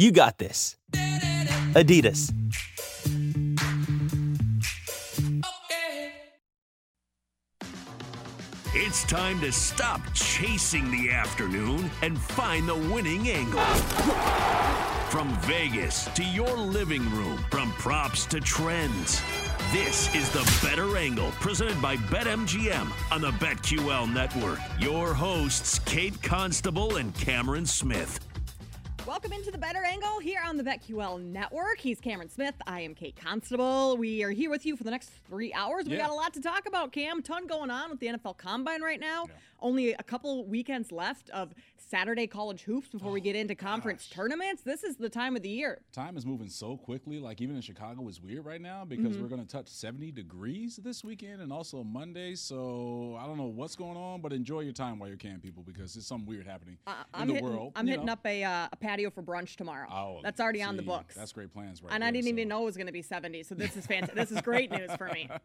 You got this. Adidas. It's time to stop chasing the afternoon and find the winning angle. From Vegas to your living room, from props to trends. This is the Bettor Angle, presented by BetMGM on the BetQL network. Your hosts, Kate Constable and Camron Smith. Welcome into the Bettor Angle here on the BetQL network. He's Camron Smith. I am Kate Constable. We are here with you for the next three hours. We Yeah. got a lot to talk about, Cam. Ton going on with the NFL Combine right now. Only a couple weekends left of Saturday college hoops before we get into conference tournaments. This is the time of the year. Time is moving so quickly. Like even in Chicago, it's weird right now because Mm-hmm. we're going to touch 70 degrees this weekend and also Monday. So I don't know what's going on, but enjoy your time while you can, people, because there's something weird happening in I'm the hitting, world. I'm hitting know. up a, uh, a patio for brunch tomorrow. Oh, That's already on the books. That's great plans, right? and I didn't even know it was going to be 70. So this is fantastic. this is great news for me.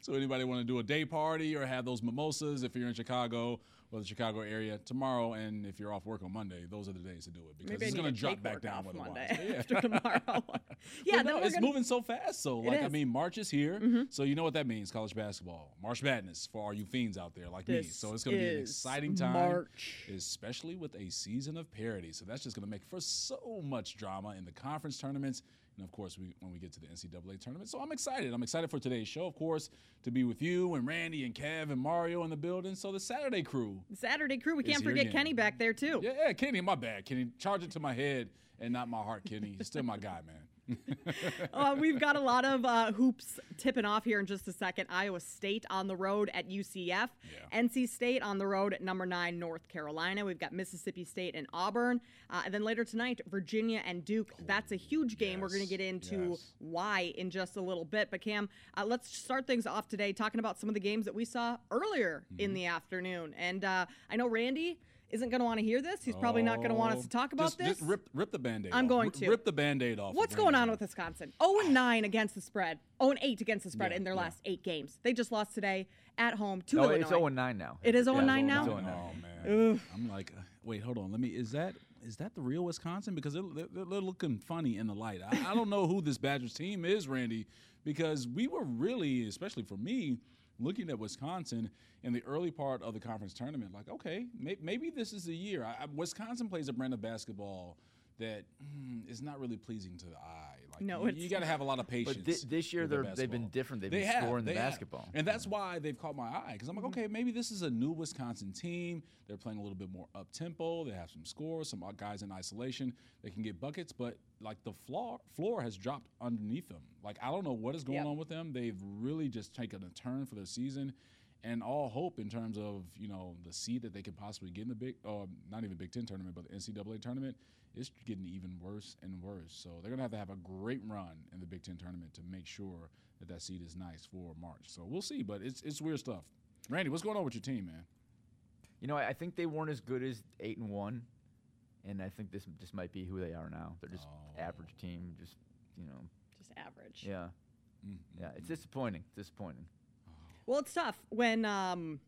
So anybody want to do a day party or have those mimosas if you're in Chicago or the Chicago area tomorrow, and if you're off work on Monday, those are the days to do it because Maybe it's going to drop back down weather-wise. Monday Yeah. after tomorrow. yeah, then no, it's gonna, moving so fast. So, like, I. Mm-hmm. mean, March is here. So you know what that means? College basketball, March Madness for all you fiends out there like me. So it's going to be an exciting time, March. especially with a season of parity. So that's just going to make for so much drama in the conference tournaments. And of course, we, when we get to the NCAA tournament. So I'm excited. I'm excited for today's show, of course, to be with you and Randy and Kev and Mario in the building. So the Saturday crew. Saturday crew. We can't forget again. Kenny back there too. Yeah, yeah, Kenny, my bad. Kenny, charge it to my head and not my heart, Kenny. You're still my guy, man. Uh, we've got a lot of uh, hoops tipping off here in just a second. Iowa State on the road at UCF. NC State on the road at number nine, North Carolina. We've got Mississippi State and Auburn. Uh, and then later tonight, Virginia and Duke. That's a huge game. We're going to get into yes. why in just a little bit. But Cam, uh, let's start things off today talking about some of the games that we saw earlier Mm-hmm. in the afternoon. And uh, I know Randy isn't going to want to hear this. He's probably not going to want us to talk about Oh, just, this. Just rip, rip the band-aid I'm off. going Rip- to. Rip the band-aid off. What's going on with Wisconsin? 0 and 9 against the spread. 0 and 8 against the spread Yeah, in their yeah. last eight games. They just lost today at home to No, Illinois. it's 0 9 now. It is 0 Yeah, 9 now? 0 Oh 9. man, I'm like, uh, wait, hold on. Let me. Is that is that the real Wisconsin? Because they're, they're, they're looking funny in the light. I, I don't know who this Badgers team is, Randy, because we were really, especially for me, looking at Wisconsin in the early part of the conference tournament. Like, okay, may, maybe this is the year. I, Wisconsin plays a brand of basketball that mm, is not really pleasing to the eye. Like, No, you, you got to have a lot of patience. But thi- this year they're- they've been different. They've They been have, scoring the they have. basketball. and that's mm-hmm. why they've caught my eye because I'm like, mm-hmm. okay, maybe this is a new Wisconsin team. They're playing a little bit more up tempo. They have some scores, some uh, guys in isolation. They can get buckets, but like the floor floor has dropped underneath them. Like I don't know what is going Yep. on with them. They've really just taken a turn for their season. And all hope in terms of you know the seed that they could possibly get in the big, uh, not even Big Ten tournament, but the NCAA tournament is getting even worse and worse. So they're gonna have to have a great run in the Big Ten tournament to make sure that that seed is nice for March. So we'll see, but it's it's weird stuff. Randy, what's going on with your team, man? You know, I I think they weren't as good as 8 and 1. And I think this just might be who they are now. They're just Oh. average team, just, you know, Just average. yeah. Yeah, it's disappointing. Disappointing. Well, it's tough when um,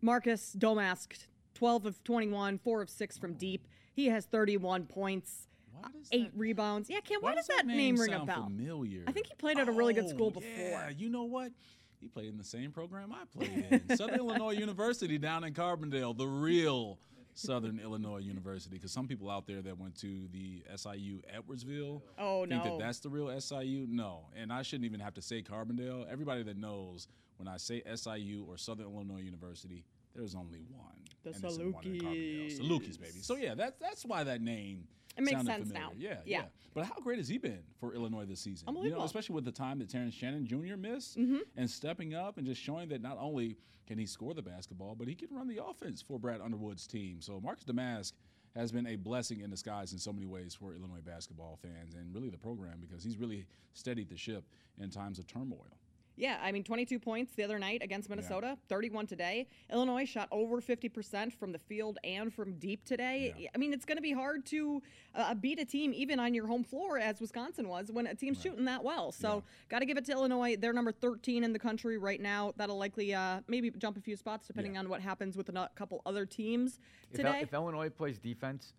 Marcus Domask, 12 of 21, 4 of 6 from deep. He has 31 points, uh, eight that- rebounds. Yeah, Cam, why, Why does that name, ring a bell? Familiar. I think he played at a really good school Oh, before. Yeah, you know what? He played in the same program I played in, Southern Illinois University down in Carbondale, the real Southern Illinois University because some people out there that went to the SIU Edwardsville Oh, think no. that that's the real SIU. No, and I shouldn't even have to say Carbondale. Everybody that knows when I say SIU or Southern Illinois University, there's only one. The and it's one in Carbondale. Salukis, baby. So yeah, that's that's why that name. It makes sense familiar. now. Yeah, Yeah. yeah, But how great has he been for Illinois this season? You know, Unbelievable. especially with the time that Terrence Shannon Jr. missed Mm-hmm. and stepping up and just showing that not only can he score the basketball, but he can run the offense for Brad Underwood's team. So Marcus Domask has been a blessing in disguise in so many ways for Illinois basketball fans and really the program because he's really steadied the ship in times of turmoil. Yeah, I mean, 22 points the other night against Minnesota, 31 today. Illinois shot over 50% from the field and from deep today. Yeah. I mean, it's going to be hard to uh, beat a team even on your home floor, as Wisconsin was, when a team's shooting that well. So, got to give it to Illinois. They're number 13 in the country right now. That'll likely uh, maybe jump a few spots depending Yeah. on what happens with a couple other teams If, today. if Illinois plays defense,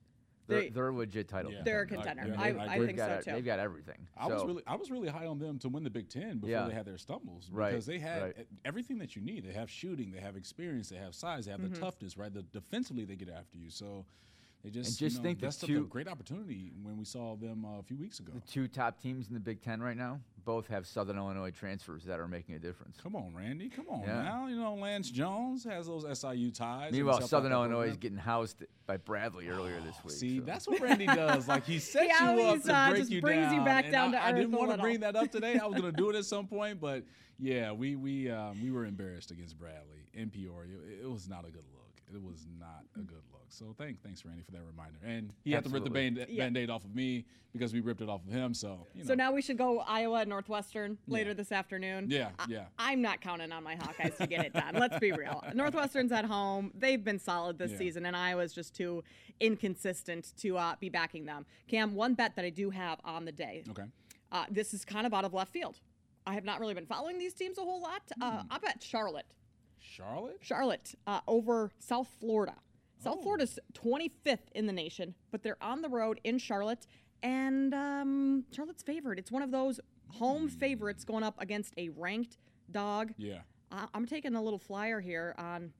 they're, They- they're a legit title. Yeah. They're a contender. contender. yeah, I, I I think They've so got, too. They've got everything. I was really I was really high on them to win the Big Ten before Yeah. they had their stumbles Right, because they had right. e- everything that you need. They have shooting, they have experience, they have size, they have Mm-hmm. the toughness, right? The defensively they get after you. So they just And just you know, think the that's a great opportunity when we saw them uh, a few weeks ago. the two top teams in the Big Ten right now both have Southern Illinois transfers that are making a difference. Come on, Randy. Come on Yeah. now. You know Lance Jones has those SIU ties. Meanwhile, Southern that Illinois is getting housed by Bradley earlier this week. See, so. that's what Randy does. Like he sets He you up to uh, break just you brings down. you back and down I, to I didn't want to bring that up today. I was going to do it at some point, but yeah, we we um, we were embarrassed against Bradley in Peoria. It, it was not a good look. It was not a good look. So thank, thanks, Randy, for that reminder. And he had to rip the Absolutely. band, Yeah. band-aid off of me because we ripped it off of him. So you know. So now we should go Iowa and Northwestern later Yeah. this afternoon. Yeah, I- yeah. I'm not counting on my Hawkeyes to get it done. Let's be real. Northwestern's at home. They've been solid this Yeah. season, and Iowa's just too inconsistent to uh, be backing them. Cam, one bet that I do have on the day. okay. Uh, this is kind of out of left field. I have not really been following these teams a whole lot. Uh, Hmm. I bet Charlotte. Charlotte. Charlotte uh, over South Florida. South Oh. Florida's 25th in the nation, but they're on the road in Charlotte, and um, Charlotte's favored. It's one of those home favorites going up against a ranked dog. Yeah. Uh, I'm taking a little flyer here on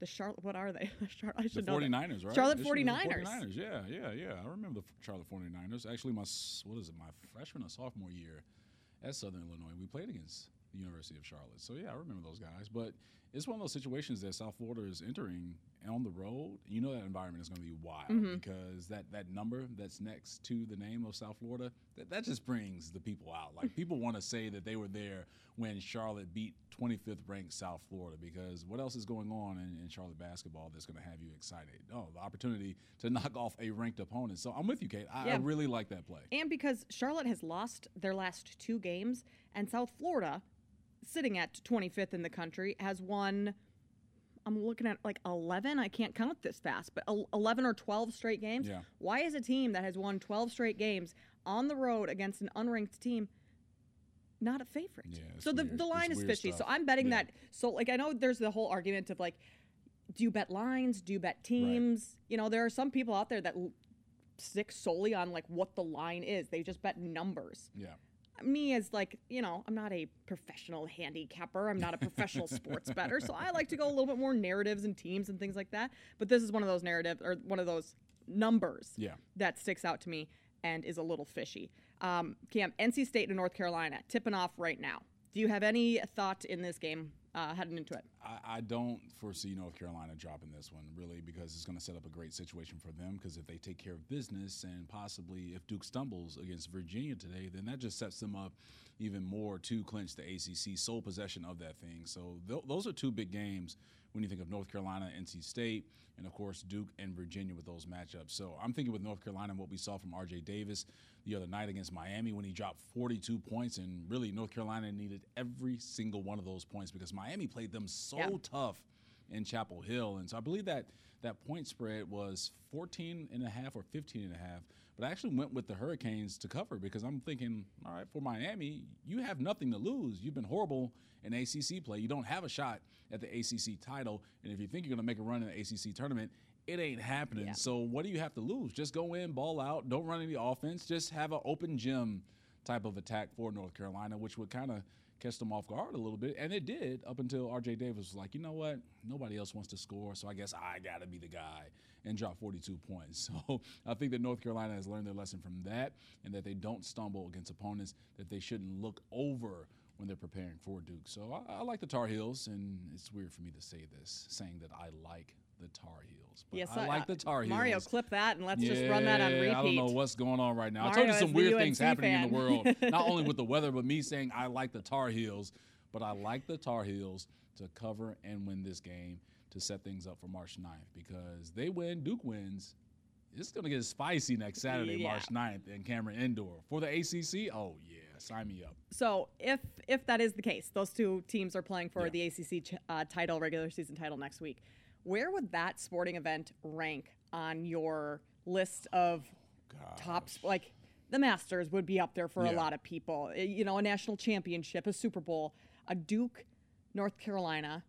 the Charlotte. What are they? Char- I The should know. that. 49ers, right? Charlotte This year, 49ers. 49ers, yeah, yeah, yeah. I remember the Charlotte 49ers. Actually, my what is it? My freshman or sophomore year at Southern Illinois, we played against the University of Charlotte. So yeah, I remember those guys. But it's one of those situations that South Florida is entering on the road. You know that environment is going to be wild Mm-hmm. because that that number that's next to the name of South Florida that, that just brings the people out. Like people want to say that they were there when Charlotte beat 25th ranked South Florida because what else is going on in, in Charlotte basketball that's going to have you excited? Oh, the opportunity to knock off a ranked opponent. So I'm with you, Kate. I, I really like that play. And because Charlotte has lost their last two games, and South Florida, sitting at 25th in the country, has won. I'm looking at like 11. I can't count this fast, but 11 or 12 straight games. Yeah. Why is a team that has won 12 straight games on the road against an unranked team not a favorite? Yeah, so the, weird. the line It's is fishy. So. I'm betting Yeah. that. So like I know there's the whole argument of like, do you bet lines? Do you bet teams? You know, there are some people out there that stick solely on like what the line is. They just bet numbers. Yeah. Me as like, you know, I'm not a professional handicapper. I'm not a professional sports bettor. So I like to go a little bit more narratives and teams and things like that. But this is one of those narratives or one of those numbers Yeah. that sticks out to me and is a little fishy. Um, Cam, NC State and North Carolina tipping off right now. Do you have any thought in this game uh, heading into it? I, I don't foresee North Carolina dropping this one, really, because it's going to set up a great situation for them. Because if they take care of business and possibly if Duke stumbles against Virginia today, then that just sets them up even more to clinch the ACC sole possession of that thing. So th- those are two big games when you think of North Carolina, NC State, and of course Duke and Virginia with those matchups. So I'm thinking with North Carolina what we saw from RJ Davis the other night against Miami when he dropped 42 points, and really North Carolina needed every single one of those points because Miami played them so Yeah. tough in Chapel Hill. And so I believe that that point spread was 14 and a half or 15 and a half. But I actually went with the Hurricanes to cover because I'm thinking, all right, for Miami, you have nothing to lose. You've been horrible in ACC play. You don't have a shot at the ACC title. And if you think you're going to make a run in the ACC tournament, it ain't happening. So what do you have to lose? Just go in, ball out, don't run any offense, just have an open gym type of attack for North Carolina, which would kind of catch them off guard a little bit, and it did up until R.J. Davis was like, you know what, nobody else wants to score, so I guess I got to be the guy and drop 42 points. So I think that North Carolina has learned their lesson from that, and that they don't stumble against opponents that they shouldn't look over when they're preparing for Duke. So I, I like the Tar Heels, and it's weird for me to say this, saying that I like the Tar Heels. But Yes, I uh, like the Tar Heels. Mario, clip that and let's just run that on Yeah, repeat. I don't know what's going on right now. I told you some weird things happening in the world, not only with the weather, but me saying I like the Tar Heels, but I like the Tar Heels to cover and win this game to set things up for March 9th because they win, Duke wins. It's going to get spicy next Saturday, Yeah. March 9th in Cameron Indoor. For the ACC, oh, yeah, sign me up. So if if that is the case, those two teams are playing for Yeah. the ACC uh, title, regular season title next week. Where would that sporting event rank on your list of tops? Like the Masters would be up there for a lot of people. Uh, You know, a national championship, a Super Bowl, a Duke, North Carolina,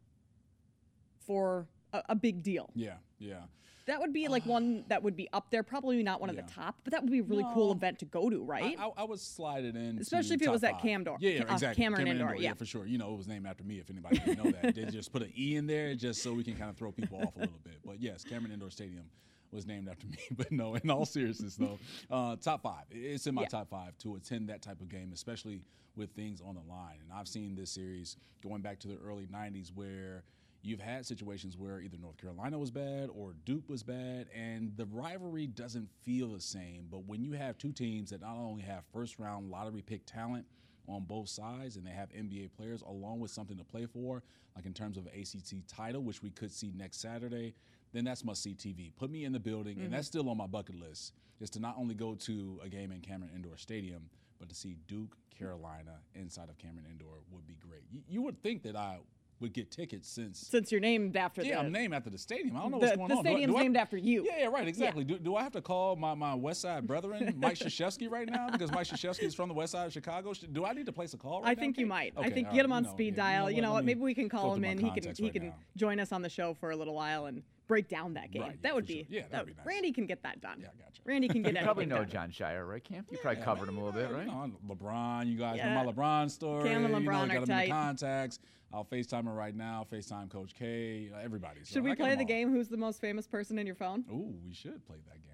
for a, a big deal. Yeah, yeah. That would be like one that would be up there. Probably not one of the top, but that would be a really cool event to go to, right? I, I, I would slide it in, Especially if it was at five. Cam Door- Yeah, yeah, uh, exactly. Cameron Indoor, yeah. for sure. You know, it was named after me. If anybody didn't know that, they just put an E in there just so we can kind of throw people off a little bit. But yes, Cameron Indoor Stadium was named after me. But no, in all seriousness though, uh, top five. It's in my Yeah. top five to attend that type of game, especially with things on the line. And I've seen this series going back to the early '90s where you've had situations where either North Carolina was bad or Duke was bad, and the rivalry doesn't feel the same. But when you have two teams that not only have first round lottery pick talent on both sides and they have NBA players along with something to play for, like in terms of ACC title, which we could see next Saturday, then that's must see TV. Put me in the building, and that's mm-hmm. still on my bucket list, is to not only go to a game in Cameron Indoor Stadium, but to see Duke, Carolina inside of Cameron Indoor would be great. You would think that I would get tickets since Since you're named after yeah, the I'm named after the stadium. I don't know the- what's going the on. Do I- stadium's do I- named after you. Yeah, yeah, right, exactly. Do, do I have to call my, my West Side brethren, Mike Krzyzewski, right now? Because Mike Krzyzewski is from the West Side of Chicago. Do I need to place a call right I now, think you might. I think get right, him on you know, speed yeah, dial. You know, let what? Maybe we can call him in. He can he right can now. join us on the show for a little while and break down that game. Right, yeah, that would be sure. Yeah, that'd be nice. Randy can get that done. Yeah, I gotcha. Randy can get that. You probably know done. John Shire, right, Camp? You probably Yeah, covered man, him a little bit, right? You know, LeBron, you guys Yeah. know my LeBron story. Cam and you know, LeBron got are him in tight. the contacts. I'll FaceTime him right now. FaceTime Coach K. Everybody. So Should we play the all. game? Who's the most famous person in your phone? Ooh, we should play that game.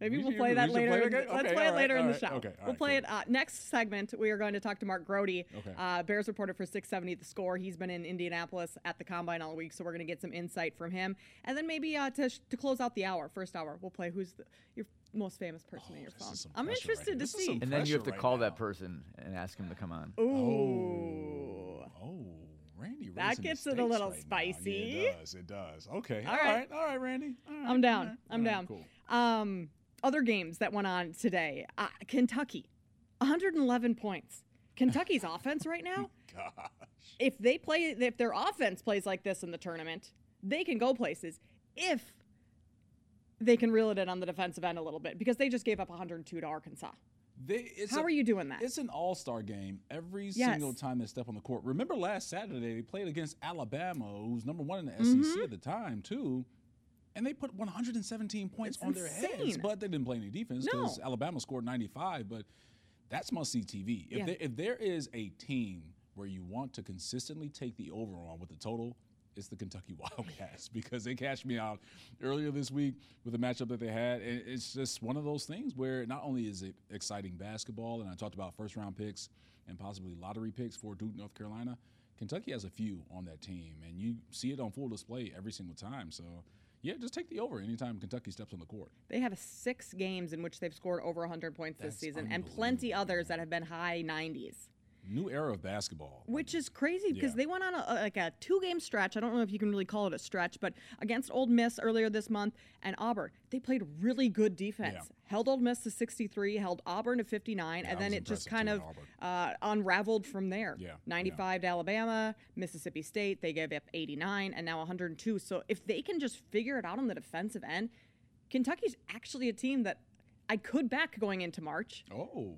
Maybe We we'll play that later. play in- the? Let's Okay, play it all right, later in the right, show. okay, we'll right, play cool. it uh, next segment. We are going to talk to Mark Grote, Okay. uh, Bears reporter for 670 The Score. He's been in Indianapolis at the combine all week, so we're going to get some insight from him. And then maybe uh, to, to close out the hour, first hour, we'll play who's the, your most famous person in your Oh, phone. I'm pressure right interested to see. And then you have to right call now. that person and ask him to come on. Ooh. Oh, Randy. That gets it a little right spicy. Yeah, it does. It does. Okay. All all right. right. All right, Randy. All right, I'm down. all right, I'm all right, down. Cool. Um, other games that went on today. Uh, Kentucky, 111 points. Kentucky's offense right now. Gosh. If they play, if their offense plays like this in the tournament, they can go places. If they can reel it in on the defensive end a little bit, because they just gave up 102 to Arkansas. They, it's How a- are you doing that? It's an all-star game every Yes. single time they step on the court. Remember last Saturday they played against Alabama, who's number one in the Mm-hmm. SEC at the time too, and they put 117 points It's on their heads. But they didn't play any defense No. because Alabama scored 95. But that's must-see TV. If, Yeah. there, if there is a team where you want to consistently take the over on with the total. It's the Kentucky Wildcats because they cashed me out earlier this week with the matchup that they had. And it's just one of those things where not only is it exciting basketball, and I talked about first round picks and possibly lottery picks for Duke, North Carolina. Kentucky has a few on that team, and you see it on full display every single time. So, yeah, just take the over anytime Kentucky steps on the court. They have six games in which they've scored over 100 points this season, and plenty others that have been high 90s. New era of basketball. which is crazy because Yeah. they went on a, like a two game stretch. I don't know if you can really call it a stretch, but against Ole Miss earlier this month and Auburn, they played really good defense. Yeah. Held Ole Miss to 63, held Auburn to 59, Yeah, and then it just kind of uh, unraveled from there. Yeah. 95 to Alabama, Mississippi State, they gave up 89, and now 102. So if they can just figure it out on the defensive end, Kentucky's actually a team that I could back going into March, Oh,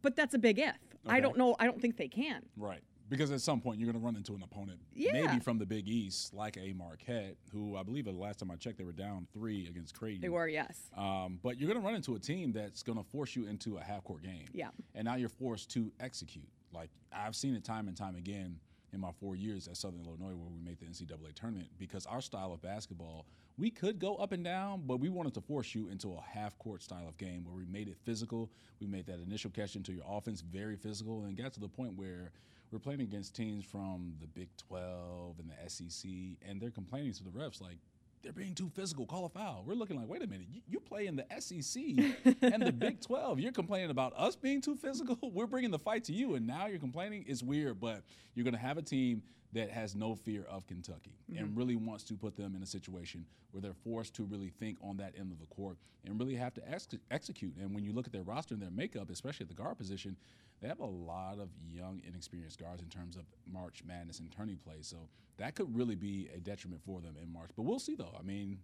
but that's a big if. I don't know. I don't think they can. right. Because at some point you're going to run into an opponent, Yeah. maybe from the Big East, like a Marquette, who I believe the last time I checked they were down three against Creighton. They were, yes. Um, but you're going to run into a team that's going to force you into a half court game. Yeah. And now you're forced to execute. Like I've seen it time and time again in my four years at Southern Illinois where we made the NCAA tournament because our style of basketball, we could go up and down, but we wanted to force you into a half court style of game where we made it physical. We made that initial catch into your offense very physical and got to the point where we're playing against teams from the Big 12 and the SEC, and they're complaining to the refs like, they're being too physical. Call a foul. We're looking like, wait a minute, you, you play in the SEC and the Big 12. You're complaining about us being too physical. We're bringing the fight to you, and now you're complaining. It's weird, but you're going to have a team that has no fear of Kentucky mm-hmm. and really wants to put them in a situation where they're forced to really think on that end of the court and really have to ex- execute. And when you look at their roster and their makeup, especially at the guard position, they have a lot of young, inexperienced guards in terms of March Madness and tourney play. So that could really be a detriment for them in March. But we'll see, though. I mean,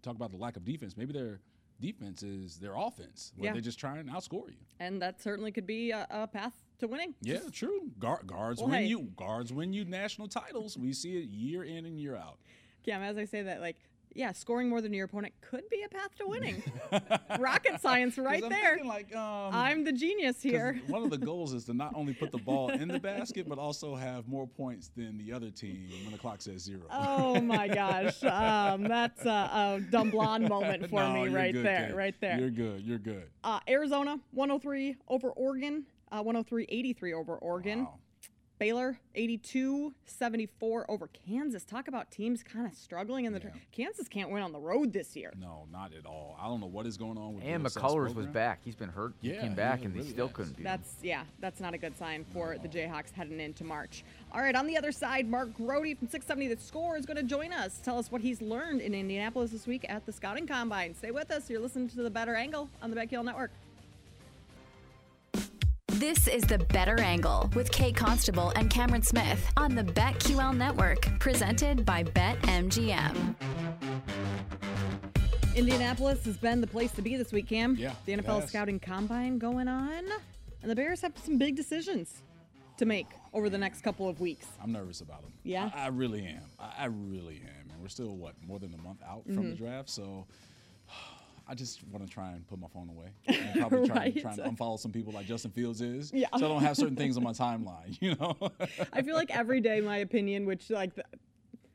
talk about the lack of defense. Maybe their defense is their offense, where yeah. they just try and outscore you. And that certainly could be a, a path to winning. Yeah, true. Guard, guards well, win hey. you. Guards win you national titles. We see it year in and year out. Cam, as I say that, like yeah, scoring more than your opponent could be a path to winning. Rocket science right there. Like, um, I'm the genius here. one of the goals is to not only put the ball in the basket, but also have more points than the other team when the clock says zero. Oh my gosh, um, that's a, a, dumb blonde moment for no, me right good, there, right there. You're good. You're good. Uh, Arizona 103 over Oregon, uh, 103-83 over Oregon. Wow. Baylor 82 74 over Kansas. Talk about teams kind of struggling in the. Yeah. Kansas can't win on the road this year. No, not at all. I don't know what is going on with. And McCullers was back. He's been hurt. Yeah, he came back, and really they still has. couldn't beat That's him. yeah. That's not a good sign for no. the Jayhawks heading into March. All right, on the other side, Mark Grote from 670 The Score is going to join us. Tell us what he's learned in Indianapolis this week at the Scouting Combine. Stay with us. You're listening to the Bettor Angle on the BetQL Network. This is the Bettor Angle with Kate Constable and Camron Smith on the BetQL Network, presented by BetMGM. Indianapolis has been the place to be this week, Cam. Yeah, The NFL has. Scouting Combine going on, and the Bears have some big decisions to make over the next couple of weeks. I'm nervous about them. Yeah? I, I really am. I, I really am. And we're still what more than a month out from Mm-hmm. the draft, so. I just want to try and put my phone away. And probably try, Right. try and unfollow some people like Justin Fields is. Yeah. So I don't have certain things on my timeline, you know? I feel like every day my opinion, which like the,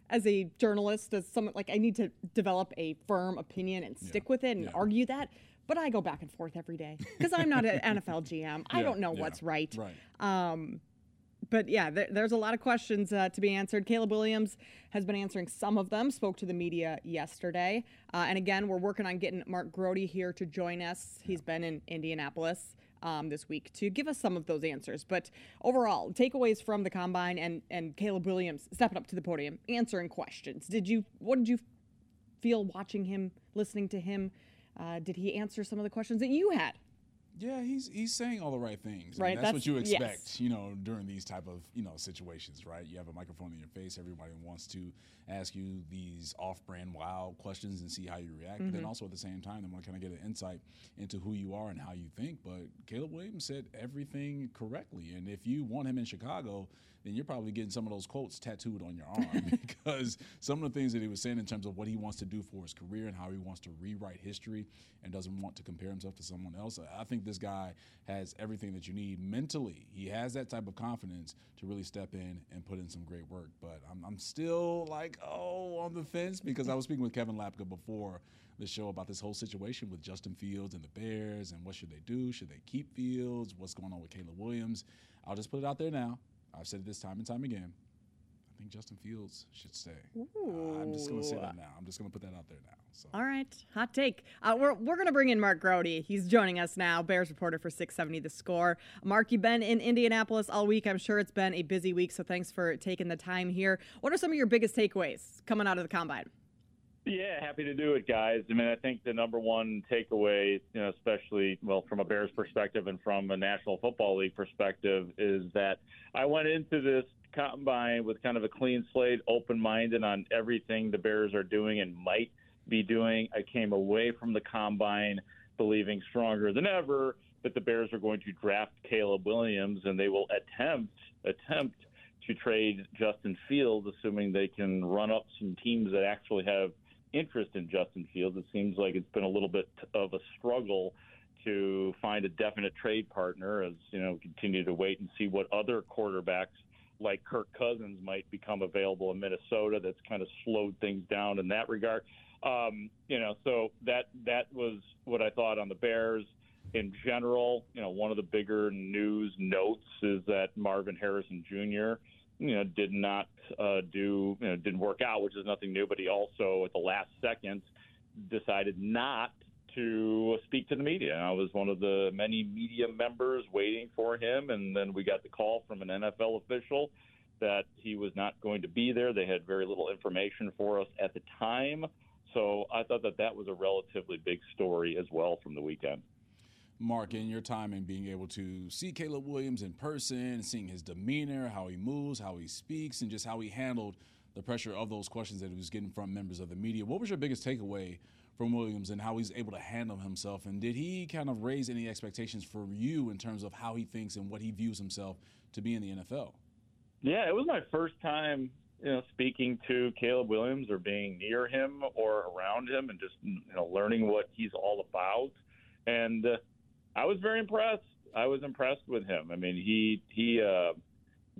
as a journalist, as someone like I need to develop a firm opinion and stick with it and Yeah. argue that. But I go back and forth every day because I'm not an NFL GM. I Yeah, don't know yeah, what's right. Right. Um, but yeah, there, there's a lot of questions uh, to be answered. Caleb Williams has been answering some of them. Spoke to the media yesterday, uh, and again, we're working on getting Mark Grote here to join us. He's been in Indianapolis um, this week to give us some of those answers. But overall, takeaways from the combine and and Caleb Williams stepping up to the podium, answering questions. Did you? What did you feel watching him, listening to him? Uh, did he answer some of the questions that you had? Yeah, he's he's saying all the right things. Right, that's, that's- what you yes. expect, you know, during these type of you know situations, right? You have a microphone in your face. Everybody wants to ask you these off-brand wild questions and see how you react. But Mm-hmm. then also at the same time, they want to kind of get an insight into who you are and how you think. But Caleb Williams said everything correctly, and if you want him in Chicago, then you're probably getting some of those quotes tattooed on your arm because some of the things that he was saying in terms of what he wants to do for his career and how he wants to rewrite history and doesn't want to compare himself to someone else. I think this guy has everything that you need mentally. He has that type of confidence to really step in and put in some great work. But I'm, I'm still like, oh, on the fence because I was speaking with Kevin Lapka before the show about this whole situation with Justin Fields and the Bears and what should they do? Should they keep Fields? What's going on with Caleb Williams? I'll just put it out there now. I've said it this time and time again. I think Justin Fields should stay. Uh, I'm just going to say that now. I'm just going to put that out there now. So. All right, hot take. Uh, we're we're gonna bring in Mark Grote. He's joining us now, Bears reporter for 670 The Score. Mark, you've been in Indianapolis all week. I'm sure it's been a busy week, so thanks for taking the time here. What are some of your biggest takeaways coming out of the combine? Yeah, happy to do it, guys. I mean, I think the number one takeaway, you know, especially well from a Bears perspective and from a National Football League perspective, is that I went into this combine with kind of a clean slate, open-minded on everything the Bears are doing and might be doing. I came away from the combine believing stronger than ever that the Bears are going to draft Caleb Williams and they will attempt attempt to trade Justin Fields, assuming they can run up some teams that actually have interest in Justin Fields. It seems like it's been a little bit of a struggle to find a definite trade partner as you know continue to wait and see what other quarterbacks like Kirk Cousins might become available in Minnesota. That's kind of slowed things down in that regard. Um, you know, so that that was what I thought on the Bears in general. You know, one of the bigger news notes is that Marvin Harrison Jr. You know, did not uh, do, you know, didn't work out, which is nothing new. But he also, at the last second, decided not to speak to the media. I was one of the many media members waiting for him, and then we got the call from an NFL official that he was not going to be there. They had very little information for us at the time. So I thought that that was a relatively big story as well from the weekend. Mark, in your time and being able to see Caleb Williams in person, seeing his demeanor, how he moves, how he speaks, and just how he handled the pressure of those questions that he was getting from members of the media, what was your biggest takeaway from Williams and how he's able to handle himself? And did he kind of raise any expectations for you in terms of how he thinks and what he views himself to be in the NFL? Yeah, it was my first time, you know, speaking to Caleb Williams or being near him or around him and just you know learning what he's all about. And uh, I was very impressed. I was impressed with him. I mean, he he uh,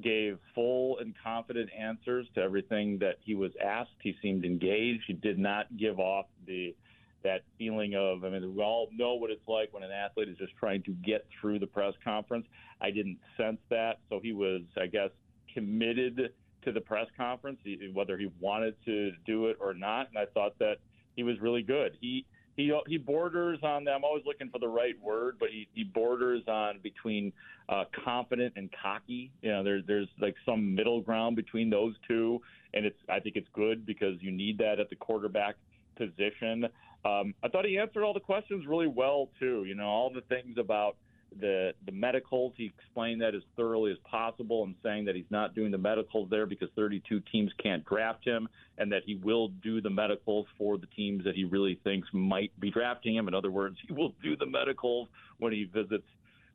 gave full and confident answers to everything that he was asked. He seemed engaged. He did not give off the that feeling of I mean we all know what it's like when an athlete is just trying to get through the press conference. I didn't sense that, so he was I guess committed to the press conference, whether he wanted to do it or not, and I thought that he was really good. He he he borders on them. I'm always looking for the right word, but he, he borders on between uh, confident and cocky. You know, there's there's like some middle ground between those two, and it's I think it's good because you need that at the quarterback position. Um, I thought he answered all the questions really well too. You know, all the things about the the medicals. He explained that as thoroughly as possible, and saying that he's not doing the medicals there because 32 teams can't draft him, and that he will do the medicals for the teams that he really thinks might be drafting him. In other words, he will do the medicals when he visits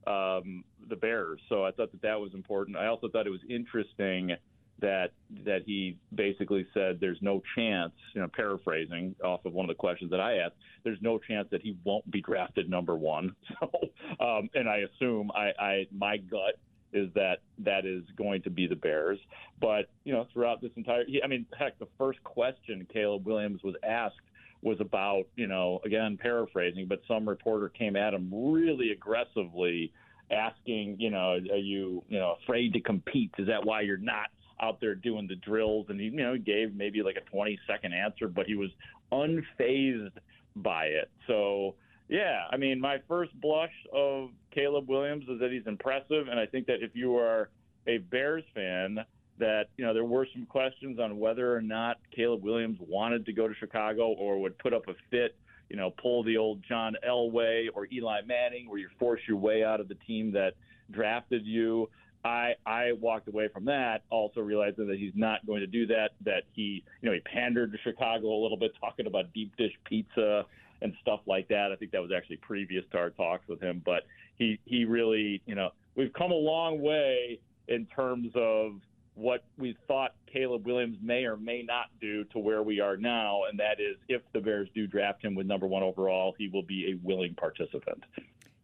um, the Bears. So I thought that that was important. I also thought it was interesting that that he basically said there's no chance, you know, paraphrasing off of one of the questions that I asked, there's no chance that he won't be drafted number one. So, um, and I assume I, I my gut is that that is going to be the Bears. But you know, throughout this entire, I mean, heck, the first question Caleb Williams was asked was about, you know, again paraphrasing, but some reporter came at him really aggressively asking, you know, are you, you know, afraid to compete? Is that why you're not out there doing the drills, and he you know gave maybe like a 20 second answer, but he was unfazed by it. So yeah, I mean, my first blush of Caleb Williams is that he's impressive, and I think that if you are a Bears fan, that you know there were some questions on whether or not Caleb Williams wanted to go to Chicago or would put up a fit, you know, pull the old John Elway or Eli Manning, where you force your way out of the team that drafted you. I I walked away from that also realizing that he's not going to do that. That he you know he pandered to Chicago a little bit, talking about deep dish pizza and stuff like that. I think that was actually previous to our talks with him, but he he really you know we've come a long way in terms of what we thought Caleb Williams may or may not do to where we are now, and that is if the Bears do draft him with number one overall, he will be a willing participant.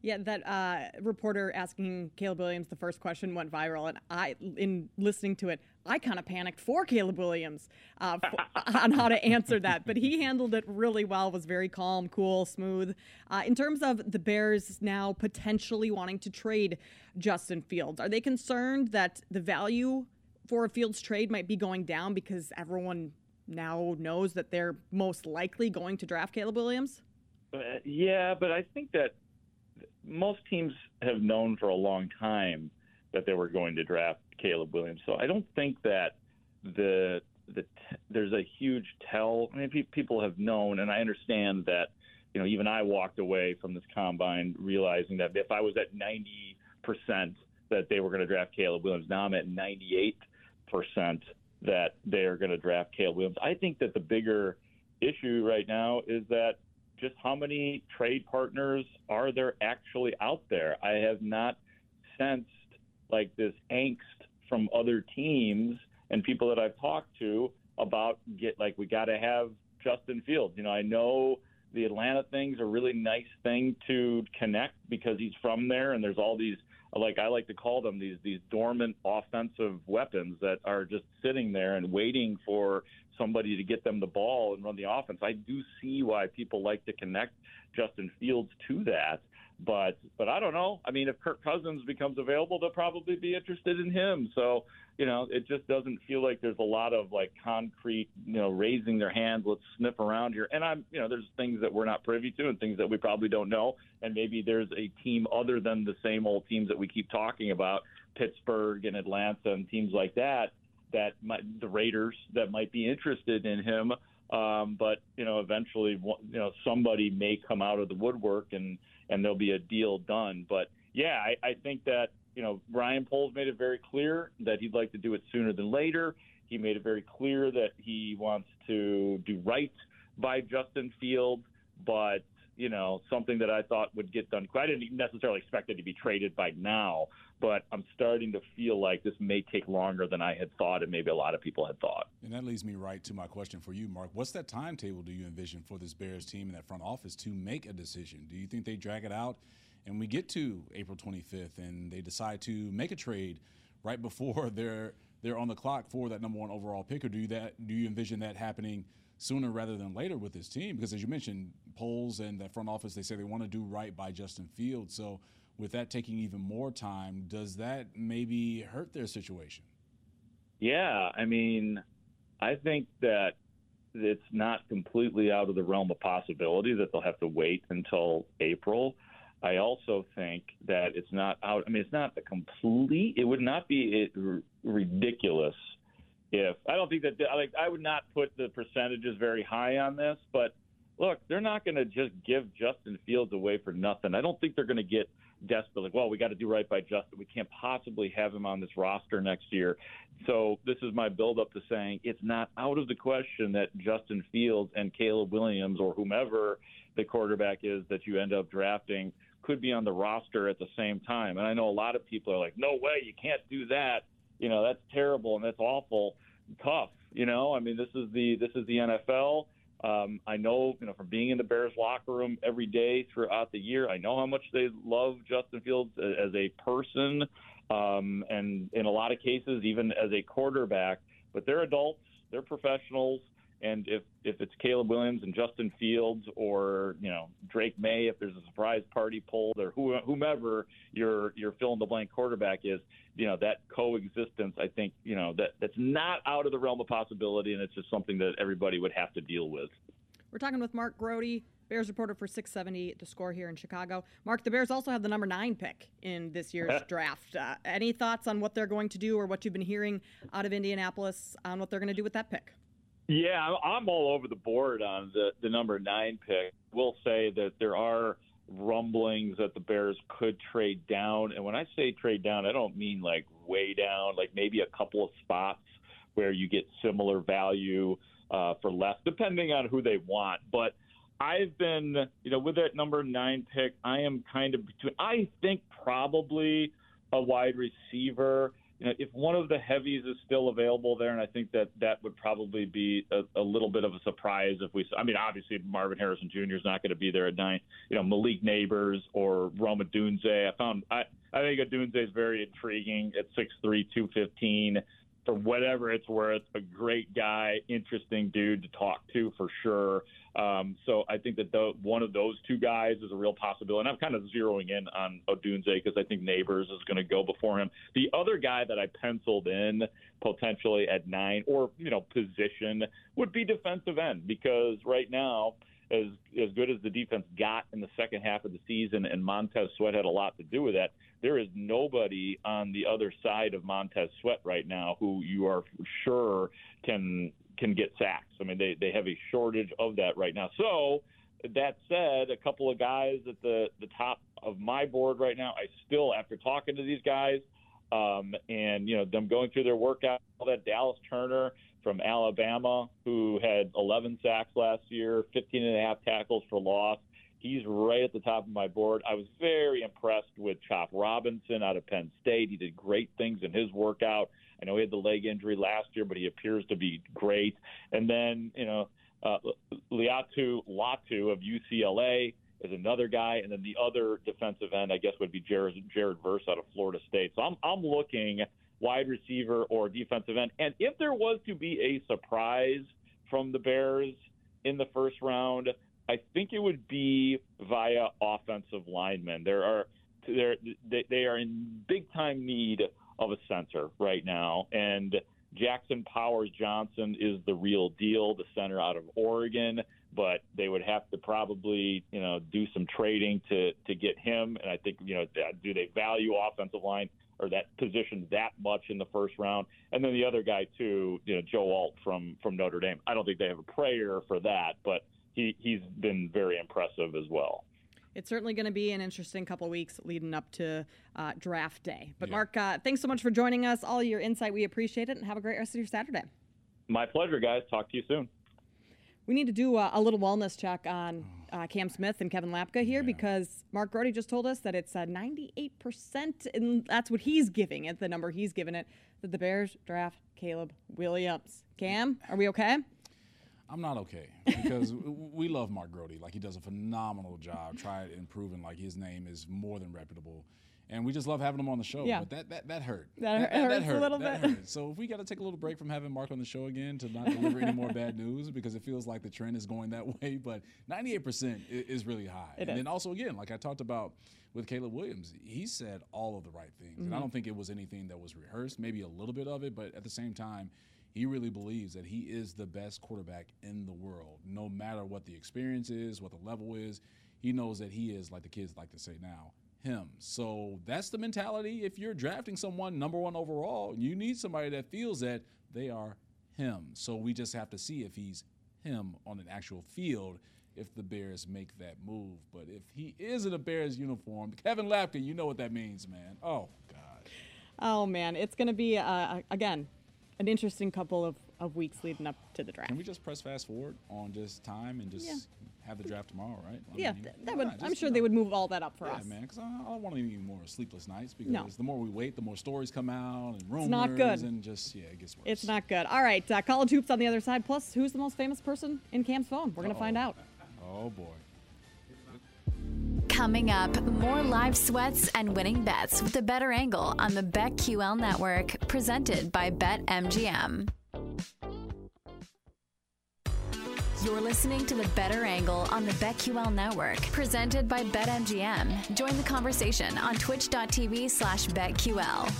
Yeah, that uh, reporter asking Caleb Williams the first question went viral, and I, in listening to it, I kind of panicked for Caleb Williams uh, for, on how to answer that. But he handled it really well. Was very calm, cool, smooth. Uh, in terms of the Bears now potentially wanting to trade Justin Fields, are they concerned that the value for a Fields trade might be going down because everyone now knows that they're most likely going to draft Caleb Williams? Uh, yeah, but I think that most teams have known for a long time that they were going to draft Caleb Williams. So I don't think that the the there's a huge tell. I mean, pe- people have known, and I understand that. You know, even I walked away from this combine realizing that if I was at 90 percent that they were going to draft Caleb Williams, now I'm at 98 percent that they are going to draft Caleb Williams. I think that the bigger issue right now is that just how many trade partners are there actually out there? I have not sensed like this angst from other teams and people that I've talked to about get like we got to have Justin Fields. You know, I know the Atlanta thing's a really nice thing to connect because he's from there, and there's all these like I like to call them these these dormant offensive weapons that are just sitting there and waiting for somebody to get them the ball and run the offense. I do see why people like to connect Justin Fields to that. But but I don't know. I mean, if Kirk Cousins becomes available, they'll probably be interested in him. So you know, it just doesn't feel like there's a lot of like concrete, you know, raising their hands. Let's sniff around here. And I'm, you know, there's things that we're not privy to and things that we probably don't know. And maybe there's a team other than the same old teams that we keep talking about, Pittsburgh and Atlanta and teams like that, that might, the Raiders that might be interested in him. Um, but you know, eventually, you know, somebody may come out of the woodwork and and there'll be a deal done. But yeah, I, I think that you know Ryan Poles made it very clear that he'd like to do it sooner than later. He made it very clear that he wants to do right by Justin Fields, but you know something that I thought would get done. I didn't necessarily expect it to be traded by now, but I'm starting to feel like this may take longer than I had thought, and maybe a lot of people had thought. And that leads me right to my question for you, Mark. What's that timetable do you envision for this Bears team and that front office to make a decision? Do you think they drag it out and we get to April 25th and they decide to make a trade right before they're they're on the clock for that number one overall pick, or do you that do you envision that happening sooner rather than later with this team? Because as you mentioned, Poles and that front office, they say they want to do right by Justin Fields. So with that taking even more time, does that maybe hurt their situation? Yeah, I mean, I think that it's not completely out of the realm of possibility that they'll have to wait until April. I also think that it's not out. I mean, it's not a complete. It would not be ridiculous if I don't think that like I would not put the percentages very high on this, but look, they're not going to just give Justin Fields away for nothing. I don't think they're going to get desperate like, well, we got to do right by Justin. We can't possibly have him on this roster next year. So this is my build up to saying it's not out of the question that Justin Fields and Caleb Williams or whomever the quarterback is that you end up drafting could be on the roster at the same time. And I know a lot of people are like, no way, you can't do that. You know, that's terrible and that's awful, tough. You know, I mean, this is the this is the NFL. Um, I know, you know, from being in the Bears locker room every day throughout the year, I know how much they love Justin Fields as a person, um, and in a lot of cases, even as a quarterback. But they're adults, they're professionals, and if if it's Caleb Williams and Justin Fields or you know Drake Maye, if there's a surprise party pulled or whomever your your fill in the blank quarterback is, you know that coexistence. I think you know that that's not out of the realm of possibility, and it's just something that everybody would have to deal with. We're talking with Mark Grote, Bears reporter for 670 The Score here in Chicago. Mark, the Bears also have the number nine pick in this year's draft. Uh, any thoughts on what they're going to do or what you've been hearing out of Indianapolis on what they're going to do with that pick? Yeah, I'm all over the board on the, the number nine pick. We'll say that there are rumblings that the Bears could trade down. And when I say trade down, I don't mean like way down, like maybe a couple of spots where you get similar value uh, for less, depending on who they want. But I've been, you know, with that number nine pick, I am kind of between, I think probably a wide receiver you know, if one of the heavies is still available there, and I think that that would probably be a, a little bit of a surprise if we. I mean, obviously Marvin Harrison Jr. is not going to be there at nine. You know, Malik Nabers or Rome Odunze. I found I I think Odunze is very intriguing at six three, two fifteen. For whatever it's worth, a great guy, interesting dude to talk to for sure. Um, so I think that the, one of those two guys is a real possibility. And I'm kind of zeroing in on Odunze because I think Nabers is going to go before him. The other guy that I penciled in potentially at nine or you know position would be defensive end because right now. As as good as the defense got in the second half of the season, and Montez Sweat had a lot to do with that. There is nobody on the other side of Montez Sweat right now who you are sure can can get sacks. I mean, they, they have a shortage of that right now. So, that said, a couple of guys at the, the top of my board right now, I still, after talking to these guys um, and, you know, them going through their workout, all that Dallas Turner from Alabama, who had 11 sacks last year, 15 and a half tackles for loss. He's right at the top of my board. I was very impressed with Chop Robinson out of Penn State. He did great things in his workout. I know he had the leg injury last year, but he appears to be great. And then, you know, uh, Laiatu Latu of UCLA is another guy, and then the other defensive end, I guess, would be Jared, Jared Verse out of Florida State. So I'm I'm looking wide receiver or defensive end, and if there was to be a surprise from the Bears in the first round, I think it would be via offensive linemen. There are they're, they are in big time need of a center right now, and Jackson Powers Johnson is the real deal, the center out of Oregon. But they would have to probably, you know, do some trading to to get him. And I think, you know, do they value offensive line or that position that much in the first round? And then the other guy too, you know, Joe Alt from from Notre Dame. I don't think they have a prayer for that, but he he's been very impressive as well it's certainly going to be an interesting couple weeks leading up to uh, draft day. But, yeah. Mark, uh, thanks so much for joining us. All your insight, we appreciate it, and have a great rest of your Saturday. My pleasure, guys. Talk to you soon. We need to do a, a little wellness check on uh, Cam Smith and Kevin Lapka here yeah. because Mark Grote just told us that it's 98%, and that's what he's giving it, the number he's given it, that the Bears draft Caleb Williams. Cam, are we okay? I'm not okay because we love Mark Grote. Like he does a phenomenal job. Try it and proving like his name is more than reputable. And we just love having him on the show. Yeah. But that, that, that hurt. That, that, hurts that hurt. a little bit. Hurt. So if we got to take a little break from having Mark on the show again to not deliver any more bad news because it feels like the trend is going that way. But 98% is really high. It and is. then also, again, like I talked about with Caleb Williams, he said all of the right things. Mm-hmm. And I mm-hmm. don't think it was anything that was rehearsed, maybe a little bit of it. But at the same time, he really believes that he is the best quarterback in the world, no matter what the experience is, what the level is. He knows that he is, like the kids like to say now, him. So that's the mentality. If you're drafting someone number one overall, you need somebody that feels that they are him. So we just have to see if he's him on an actual field if the Bears make that move. But if he is in a Bears uniform, Kevin Lapka, you know what that means, man. Oh, God. Oh, man. It's going to be, uh, again, an interesting couple of, of weeks leading up to the draft. Can we just press fast forward on just time and just yeah. Have the draft tomorrow, right? I yeah, mean, that would. Just, I'm sure they know, would move all that up for yeah, us. man, because I, I, don't want any more sleepless nights because no. the more we wait, the more stories come out and rumors. It's not good. And just yeah, it gets worse. It's not good. All right, uh, college hoops on the other side. Plus, who's the most famous person in Cam's phone? We're gonna find out. Oh boy. Coming up, more live sweats and winning bets with a better angle on the BetQL network, presented by BetMGM. You're listening to the Bettor Angle on the BetQL network, presented by BetMGM. Join the conversation on twitch.tv slash BetQL.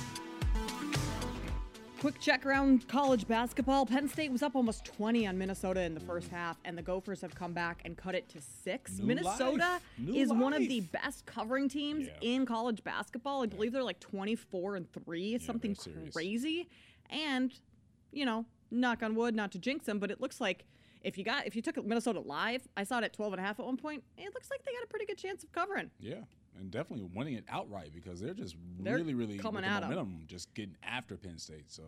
Quick check around college basketball. Penn State was up almost 20 on Minnesota in the first half, and the Gophers have come back and cut it to six. New Minnesota is life. one of the best covering teams yeah. in college basketball. I believe they're like 24 and 3, yeah, something crazy. And, you know, knock on wood, not to jinx them, but it looks like if you got if you took Minnesota live, I saw it at 12 and a half at one point. It looks like they got a pretty good chance of covering. Yeah and definitely winning it outright because they're just they're really, really coming the momentum, them. just getting after Penn State. So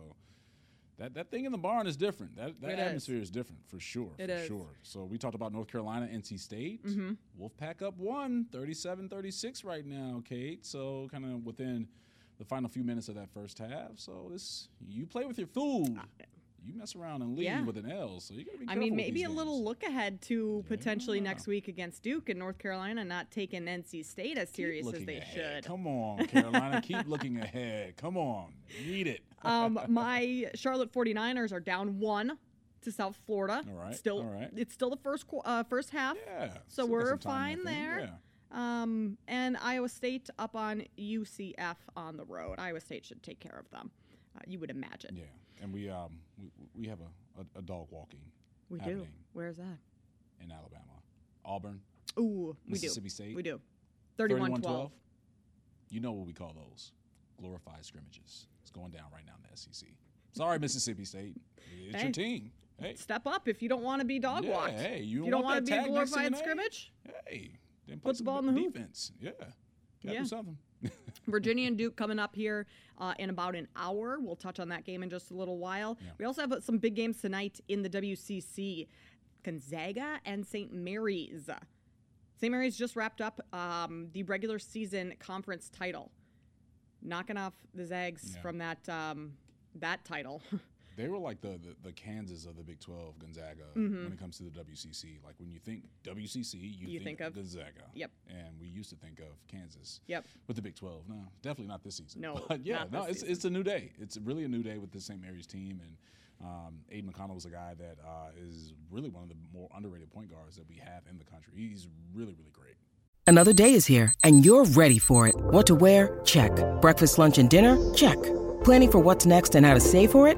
that that thing in the barn is different. That that it atmosphere is. is. different for sure. It for is. sure. So we talked about North Carolina, NC State. Mm-hmm. Wolfpack up one, 37-36 right now, Kate. So kind of within the final few minutes of that first half. So this you play with your food. You mess around and leave yeah. with an L. So you got to be. I mean, maybe a games. little look ahead to yeah. potentially next week against Duke and North Carolina, not taking NC State as serious as they ahead. should. Come on, Carolina, keep looking ahead. Come on, need it. um, my Charlotte 49ers are down one to South Florida. All right. Still, all right. it's still the first uh, first half. Yeah. So we're fine there. Yeah. Um, and Iowa State up on UCF on the road. Iowa State should take care of them. Uh, you would imagine. Yeah, and we um we, we have a, a, a dog walking. We do. Where's that? In Alabama, Auburn. Ooh, we Mississippi do. State. We do. 31-12. You know what we call those? Glorified scrimmages. It's going down right now in the SEC. Sorry, Mississippi State. It's hey, your team. Hey, step up if you don't want to be dog yeah, walked. Hey, you, you don't, want to be a glorified scrimmage. Hey, then put the ball in the defense. Hoop. Yeah, gotta yeah. do something. Virginia and Duke coming up here uh, in about an hour. We'll touch on that game in just a little while. Yeah. We also have some big games tonight in the WCC Gonzaga and St. Mary's. St. Mary's just wrapped up um, the regular season conference title, knocking off the Zags yeah. from that um, that title. They were like the, the, the Kansas of the Big 12, Gonzaga, Mhm. when it comes to the WCC. Like when you think WCC, you, You think, think of- Gonzaga. Yep. And we used to think of Kansas. Yep. With the Big 12. No, definitely not this season. No, But yeah, not no, this it's, season. it's a new day. It's really a new day with the St. Mary's team. And um, Aiden McConnell is a guy that uh, is really one of the more underrated point guards that we have in the country. He's really, really great. Another day is here, and you're ready for it. What to wear? Check. Breakfast, lunch, and dinner? Check. Planning for what's next and how to save for it?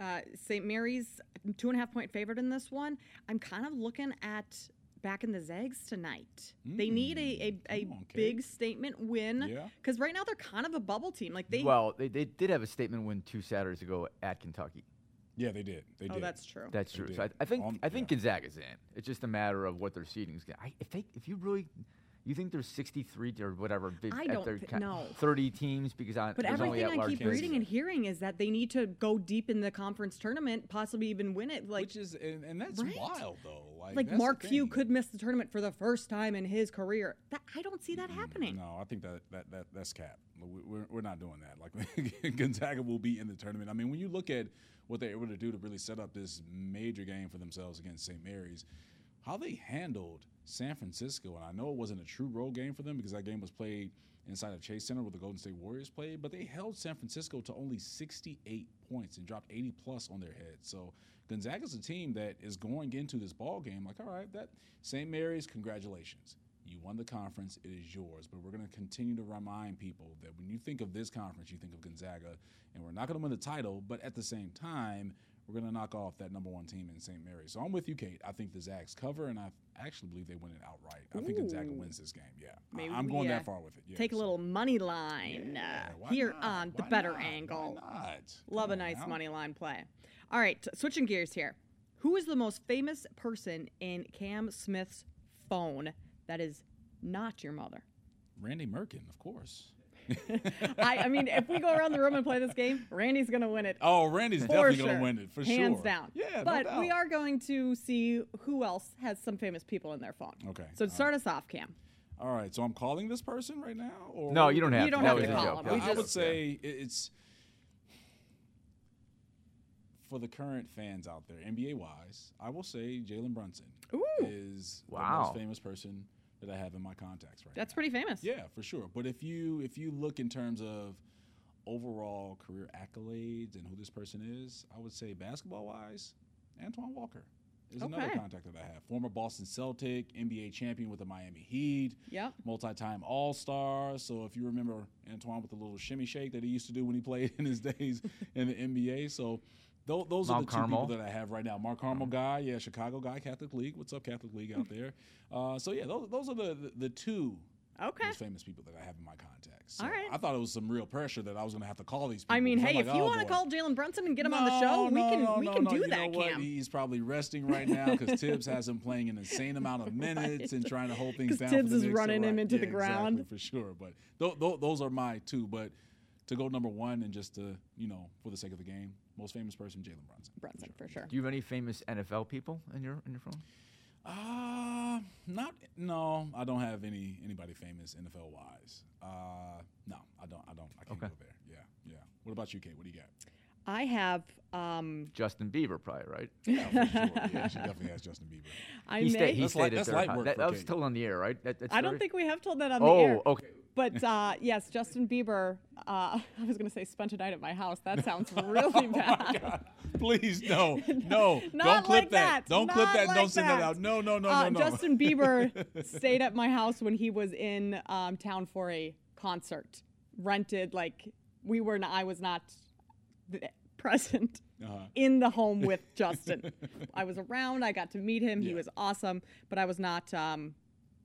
Uh, St. Mary's two and a half point favorite in this one. I'm kind of looking at back in the Zags tonight. They need a a, a on, big statement win Yeah. because right now they're kind of a bubble team. Like they. well, they, they did have a statement win two Saturdays ago at Kentucky. Yeah, they did. They oh, did. that's true. That's true. So I. I think Um, I think yeah. Gonzaga's in. It's just a matter of what their seeding is. I, if they if you really you think there's 63 or whatever big I don't their thi- ca- no. 30 teams because I. But there's only everything I keep candidates. reading and hearing is that they need to go deep in the conference tournament, possibly even win it. Like Which is, and, and that's Right? wild though. Like, like Mark Few could miss the tournament for the first time in his career. That I don't see that happening. No, I think that, that, that that's cap. We- We're, we're not doing that. Like Gonzaga will be in the tournament. I mean, when you look at what they're able to do to really set up this major game for themselves against St. Mary's, how they handled San Francisco, and I know it wasn't a true road game for them because that game was played inside of Chase Center where the Golden State Warriors played, but they held San Francisco to only 68 points and dropped 80 plus on their head. So Gonzaga's a team that is going into this ball game like, all right, that St. Mary's, congratulations. You won the conference, it is yours. But we're going to continue to remind people that when you think of this conference, you think of Gonzaga, and we're not going to win the title, but at the same time, we're going to knock off that number one team in St. Mary's. So I'm with you, Kate. I think the Zags cover, and I actually believe they win it outright. I think Gonzaga Ooh. wins this game. Yeah, I- Maybe I'm we, going uh, that far with it. Yeah, Take a little money line Yeah, uh, here not? on the Why better not? Angle. Love Come a nice now. money line play. All right, switching gears here. Who is the most famous person in Cam Smith's phone that is not your mother? Randy Merkin, of course. I, I mean, if we go around the room and play this game, Randy's going to win it. Oh, Randy's definitely sure. going to win it for Hands sure. Hands down. Yeah, no but we are going to see who else has some famous people in their phone. Okay, So to all start us off, Cam. All right, so I'm calling this person right now. Or No, you don't have You to. don't That have to call him. That We was a I joke, would say it- it's for the current fans out there, NBA wise. I will say Jalen Brunson Ooh. is the most famous person that I have in my contacts right That's now. pretty famous. Yeah, for sure. But if you if you look in terms of overall career accolades and who this person is, I would say basketball wise, Antoine Walker is another contact that I have. Former Boston Celtic, NBA champion with the Miami Heat Yep. multi-time All-Star. So if you remember Antoine with the little shimmy shake that he used to do when he played in his days in the NBA, so tho- those are Mount the two people that I have right now. Mark Carmel guy, yeah, Chicago guy, Catholic League. What's up, Catholic League out there? Uh, so yeah, those, those are the, the the two Okay. most famous people that I have in my contacts. So All right. I thought it was some real pressure that I was going to have to call these people. I mean, hey, like, if you oh, want to call Jalen Brunson and get him on the show, we can no, we can no. do You that, know what? Cam. He's probably resting right now because Thibs has him playing an insane amount of minutes and trying to hold things down. Thibs for the is Knicks. So, running him into yeah, the ground. exactly, for sure. But th- th- those are my two. But to go number one and just to you know for the sake of the game, most famous person Jalen Brunson. Brunson for sure. Do you have any famous NFL people in your in your phone? Uh, not no. I don't have any anybody famous NFL wise. Uh, no, I don't. I don't. I can't Okay. go there. Yeah, yeah. What about you, Kate? What do you got? I have. Um, Justin Bieber, probably right. Yeah, for sure. Yeah, she definitely has Justin Bieber. I he may. stayed. He That's stayed light- at that's third. light high. work That, for that was told on the air, right? That, that's I don't story? think we have told that on the air. Oh, air. okay. But uh, yes, Justin Bieber. Uh, I was going to say spent a night at my house. That sounds really bad. Please, no, no. Not don't clip like that. that. Don't clip that. like don't send that that. out. No, no, no, uh, no, no. Justin Bieber stayed at my house when he was in um, town for a concert. Rented like we were. Not, I was not th- present Uh-huh. in the home with Justin. I was around. I got to meet him. He was awesome, but I was not. Um,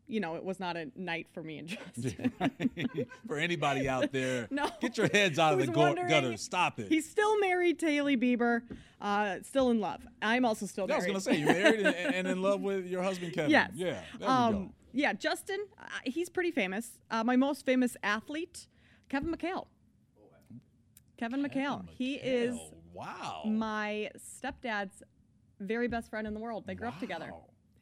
you know, it was not a night for me and Justin. For anybody out there, No. get your heads out of the go- gutter. Stop it. He's still married to Hailey Bieber, uh, still in love. I'm also still married. I was gonna say you're married and, and in love with your husband Kevin. Yes. Yeah. There we um. Yeah, Justin, uh, he's pretty famous. Uh, my most famous athlete, Kevin McHale. Kevin, McHale. He is wow. my stepdad's very best friend in the world. They grew up together.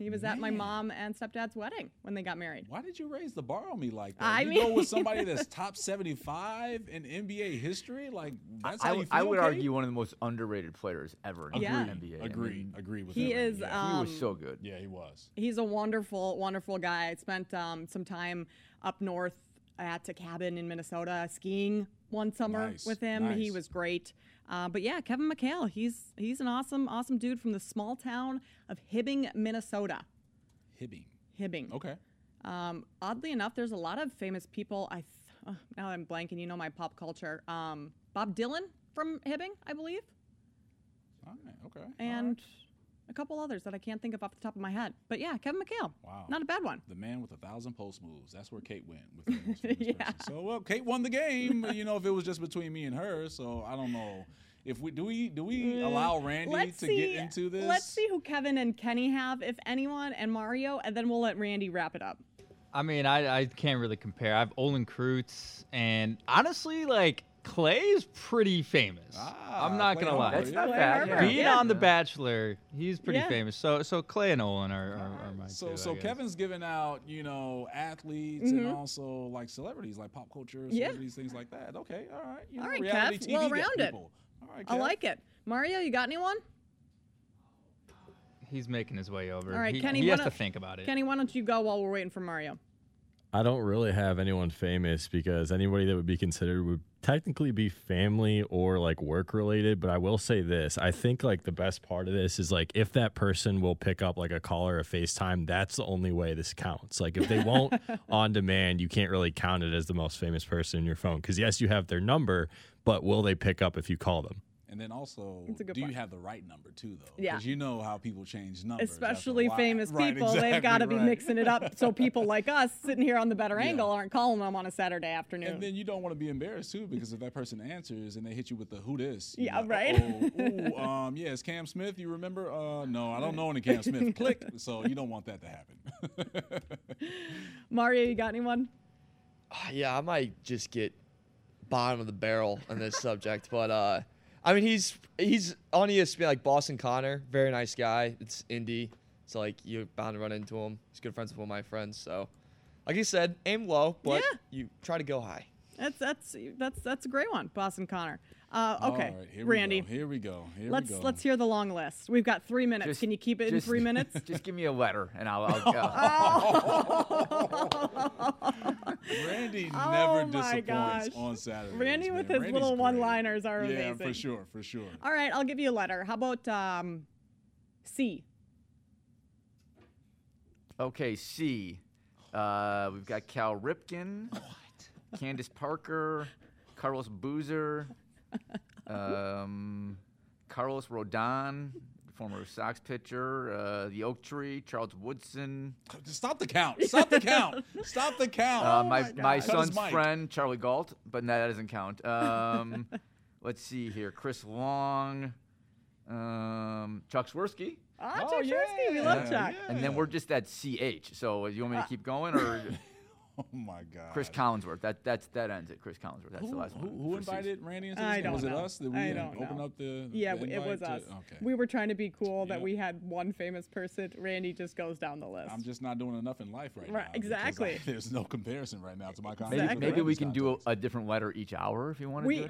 Wow. He was at my mom and stepdad's wedding when they got married. Why did you raise the bar on me like that? I you go with somebody that's top 75 in NBA history? Like that's I, how w- you feel, I would Kate? argue one of the most underrated players ever in Yeah. the NBA. I Agree. mean, Agree with He that. is, Yeah. he was um, so good. yeah, he was. He's a wonderful, wonderful guy. I spent um, some time up north at a cabin in Minnesota skiing one summer Nice, with him. He was great. Uh, but yeah, Kevin McHale, he's he's an awesome, awesome dude from the small town of Hibbing, Minnesota. Hibbing. Hibbing. Okay. Um, oddly enough, there's a lot of famous people. I th- uh, now I'm blanking. You know my pop culture. Um, Bob Dylan from Hibbing, I believe, All right. Okay. And right. A couple others that I can't think of off the top of my head. But yeah, Kevin McHale. Wow. Not a bad one. the man with a thousand post moves. That's where Kate went with her most famous Yeah. person. So well, Kate won the game. you know, if it was just between me and her. So I don't know. If we do we do we allow Randy Mm, Let's to see, get into this? Let's see who Kevin and Kenny have, if anyone, and Mario, and then we'll let Randy wrap it up. I mean, I, I can't really compare. I have Olin Kreutz, and honestly, like Clay is pretty famous. Ah, I'm not Clay gonna lie. Harbor, That's yeah. not bad. Yeah. Being Yeah. on The Bachelor, he's pretty Yeah. famous. So so Clay and Olin are, are, are my So two, I so guess. Kevin's giving out, you know, athletes and also like celebrities, like pop culture Mm-hmm. Yeah. celebrities, things like that. Okay, all right. You All know, right, reality Kev, TV well got rounded. people. All right, I like it. Mario, you got anyone? He's making his way over. All right, he, Kenny, he why has to think about it. Kenny, why don't you go while we're waiting for Mario? I don't really have anyone famous because anybody that would be considered would technically be family or like work related. But I will say this I think like the best part of this is like if that person will pick up like a call or a FaceTime, that's the only way this counts. Like if they won't on demand, you can't really count it as the most famous person in your phone. Because yes, you have their number, but will they pick up if you call them? And then also, That's a good do you have the right number too, though? Yeah. Because you know how people change numbers. Especially famous Right, people, they've got to be mixing it up so people like us sitting here on the better Yeah. angle aren't calling them on a Saturday afternoon. And then you don't want to be embarrassed too, because if that person answers and they hit you with the "Who this?" Yeah, like, right. "Uh-oh, Ooh, um, yeah, it's Cam Smith. You remember? Uh, no, I don't know any Cam Smith. Click. So you don't want that to happen. Mario, you got anyone? Yeah, I might just get bottom of the barrel on this subject, but uh, I mean he's he's on ESPN like Boston Connor, very nice guy. It's indie, so like you're bound to run into him. He's good friends with one of my friends, so like you said, aim low, but Yeah. you try to go high. That's that's that's that's a great one, Boston Connor. Uh, okay, All right, here Randy. We go. Here we go. Here let's we go. let's hear the long list. We've got three minutes. Just- Can you keep it in three minutes? Just give me a letter, and I'll. I'll Randy Oh never my disappoints gosh. on Saturday. Randy with man. his Randy's little great. one-liners are yeah, amazing. for sure, for sure. All right, I'll give you a letter. How about um, C? Okay, C. Uh, we've got Cal Ripken, Candace Parker, Carlos Boozer, um, Carlos Rodon, former Sox pitcher, uh, the Oak Tree, Charles Woodson. Stop the count. Stop the count. Stop the count. Uh, my my, Cut his son's friend Charlie Galt, but no, that doesn't count. Um, let's see here, Chris Long, um, Chuck Swirsky, Ah, Oh, Chuck yeah. Swirsky. We love Yeah, Chuck. yeah. and then we're just at CH. So you want me to keep going, or Oh my God. Cris Collinsworth. That that's that ends it. Cris Collinsworth. That's who, the last who, one. who invited season. Randy into I this? don't was know. it us? that we I don't open know. up the? Yeah, the it was invite us. okay. We were trying to be cool that we had one famous person. Randy just goes down the list. I'm just not doing enough in life right, Right, now. exactly. I- there's no comparison right now to my Maybe, conversation. maybe we can do a, a different letter each hour if you want to We-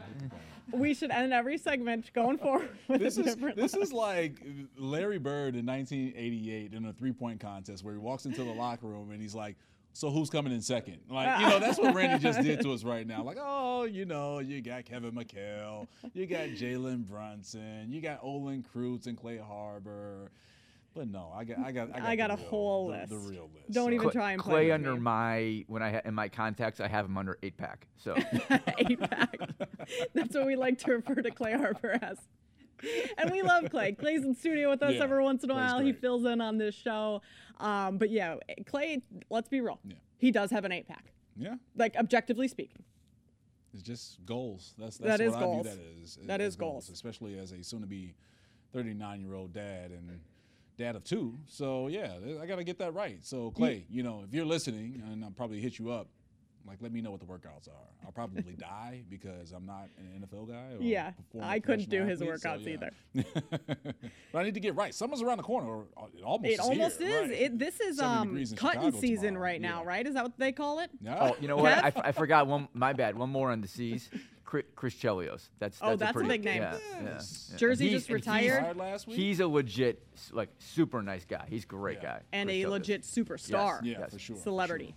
we should end every segment going forward with This a is different this letter. is like Larry Bird in 1988 in a three point contest where he walks into the locker room and he's like, "So who's coming in second? Like you know that's what Randy just did to us right now. Like oh you know you got Kevin McHale, you got Jalen Brunson, you got Olin Kreutz and Clay Harbor. But no, I got I got I got, I got a real- whole the, list. The real list. Don't even try and play Clay with under me. my when I ha- in my contacts I have him under eight pack. So eight pack. That's what we like to refer to Clay Harbor as. And we love Clay. Clay's in studio with us Yeah, every once in a while. He fills in on this show. Um, but yeah, Clay, let's be real. He does have an eight pack. Yeah. Like objectively speaking. It's just goals. That's That that's what goals. I view that. That is goals. especially as a soon-to-be 39-year-old dad and dad of two. So yeah, I got to get that right. So Clay, you know, if you're listening, and I'll probably hit you up. Like, let me know what the workouts are. I'll probably die because I'm not an NFL guy. Or Yeah, I couldn't do professional his athlete, so, workouts either. but I need to get right. Summer's around the corner. Or it almost is. It almost here, is. right. It, this is um degrees cutting Chicago season tomorrow. right now, right? Is that what they call it? oh, you know what? I, Kev? forgot one. My bad. One more on the C's. Chris, Chris Chelios. That's, Oh, that's that's a pretty, big name. Yeah, yeah, Yes. yeah. Jersey And just retired? He's, last week? he's a legit, like, super nice guy. He's a great guy. and Chris a Chelios. legit superstar. Yeah, Yes. for sure. for Celebrity. sure.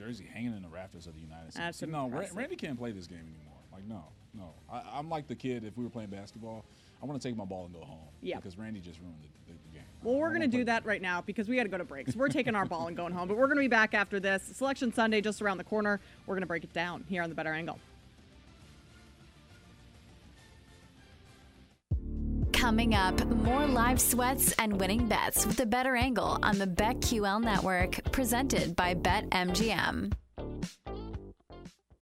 Jersey hanging in the rafters of the United Center. That's no, impressive. Randy can't play this game anymore. Like, no, no. I, I'm like the kid. If we were playing basketball, I want to take my ball and go home. Yeah. Because Randy just ruined the, the, game. Well, we're going to do that right now because we got to go to breaks. We're taking our ball and going home, but we're going to be back after this. Selection Sunday just around the corner. We're going to break it down here on the Bettor Angle. Coming up, more live sweats and winning bets with a better angle on the BetQL network, presented by BetMGM.